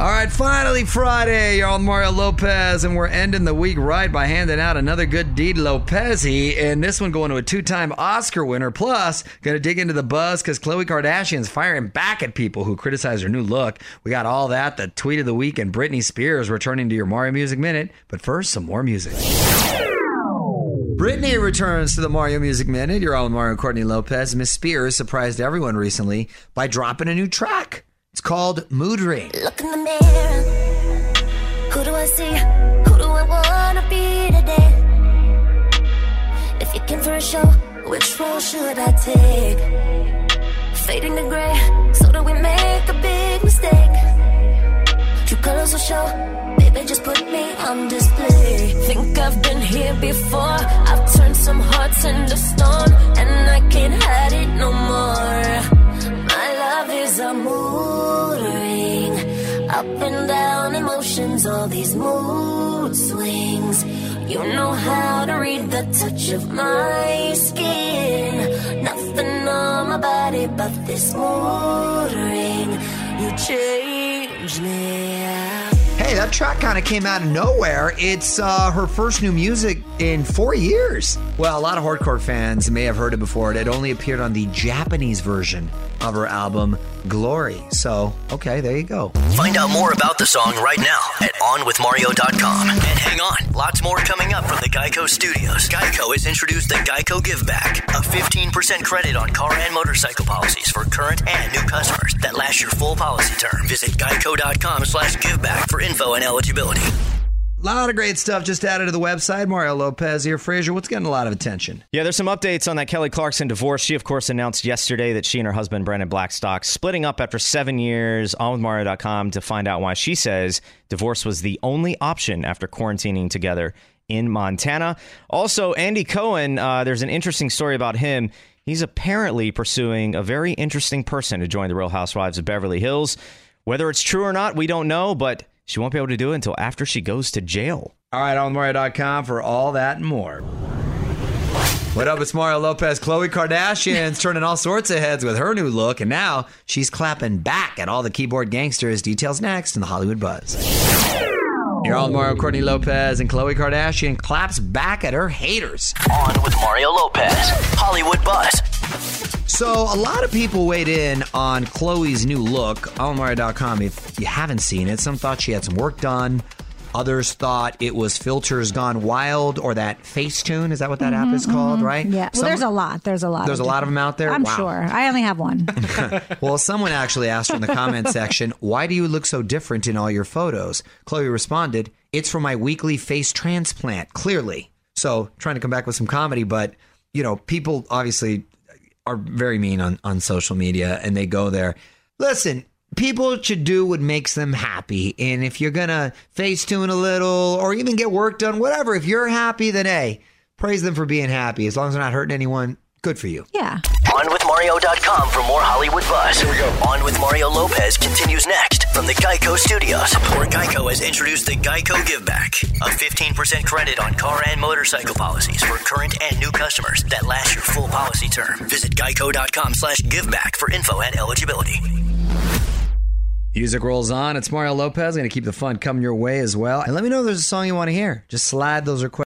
All right, finally Friday. You're on Mario Lopez, and we're ending the week right by handing out another good deed Lopezi, and this one going to a two-time Oscar winner. Plus, going to dig into the buzz because Khloe Kardashian's firing back at people who criticize her new look. We got all that, the tweet of the week, and Britney Spears returning to your Mario Music Minute. But first, some more music. Britney returns to the Mario Music Minute. You're own Mario Courtney Lopez. Miss Spears surprised everyone recently by dropping a new track. It's called Mood Ring. Look in the mirror. Who do I see? Who do I wanna be today? If you came for a show, which role should I take? Fading to gray, so that we make a big mistake. Colors will show, baby, just put me on display. Think I've been here before. I've turned some hearts into stone, You know how to read the touch of my skin. Nothing on my body but this mood ring. You change me. Hey, that track kind of came out of nowhere. It's uh, her first new music in four years. Well, a lot of hardcore fans may have heard it before. It had only appeared on the Japanese version of her album, Glory. So, okay, there you go. Find out more about the song right now at OnWithMario.com. And hang on, lots more coming up from the Geico Studios. Geico has introduced the Geico Give Back, a 15% credit on car and motorcycle policies for current and new customers that last your full policy term. Visit geico.com slash giveback for info and eligibility. A lot of great stuff just added to the website. Mario Lopez here. Frazier, what's getting a lot of attention? Yeah, there's some updates on that Kelly Clarkson divorce. She, of course, announced yesterday that she and her husband, Brandon Blackstock, splitting up after seven years on with Mario.com to find out why she says divorce was the only option after quarantining together in Montana. Also, Andy Cohen, uh, there's an interesting story about him. He's apparently pursuing a very interesting person to join the Real Housewives of Beverly Hills. Whether it's true or not, we don't know, but she won't be able to do it until after she goes to jail. All right, on Mario.com for all that and more. What up, it's Mario Lopez. Khloe Kardashian's turning all sorts of heads with her new look, and now she's clapping back at all the keyboard gangsters. Details next in the Hollywood Buzz. You're on Mario Courtney Lopez and Khloe Kardashian claps back at her haters. On with Mario Lopez. Hollywood Buzz. So, a lot of people weighed in on Khloe's new look. Almario.com. If you haven't seen it, some thought she had some work done. Others thought it was filters gone wild or that Facetune. Is that what that app is called, right? Mm-hmm, Yeah. Well, Some- there's a lot. There's a lot. There's a lot of them out there? I'm Wow. sure. I only have one. Well, someone actually asked in the comment section, why do you look so different in all your photos? Chloe responded, it's for my weekly face transplant, clearly. So trying to come back with some comedy, but, you know, people obviously are very mean on, on social media and they go there. Listen, people should do what makes them happy. And if you're going to face tune a little or even get work done, whatever, if you're happy, then hey, praise them for being happy. As long as they're not hurting anyone, good for you. Yeah. OnWithMario.com for more Hollywood buzz. Here we go. On with Mario Lopez continues next from the Geico Studios, where Geico has introduced the Geico Give Back, a 15% credit on car and motorcycle policies for current and new customers that last your full policy term. Visit geico.com slash giveback for info and eligibility. Music rolls on. It's Mario Lopez. I'm going to keep the fun coming your way as well. And let me know if there's a song you want to hear. Just slide those requests.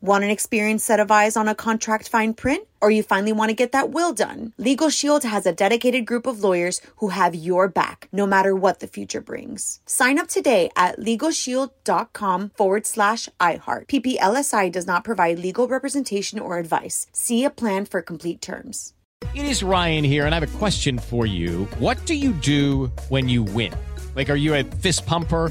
Want an experienced set of eyes on a contract fine print? Or you finally want to get that will done? Legal Shield has a dedicated group of lawyers who have your back, no matter what the future brings. Sign up today at LegalShield.com forward slash iHeart. PPLSI does not provide legal representation or advice. See a plan for complete terms. It is Ryan here, and I have a question for you. What do you do when you win? Like, are you a fist pumper?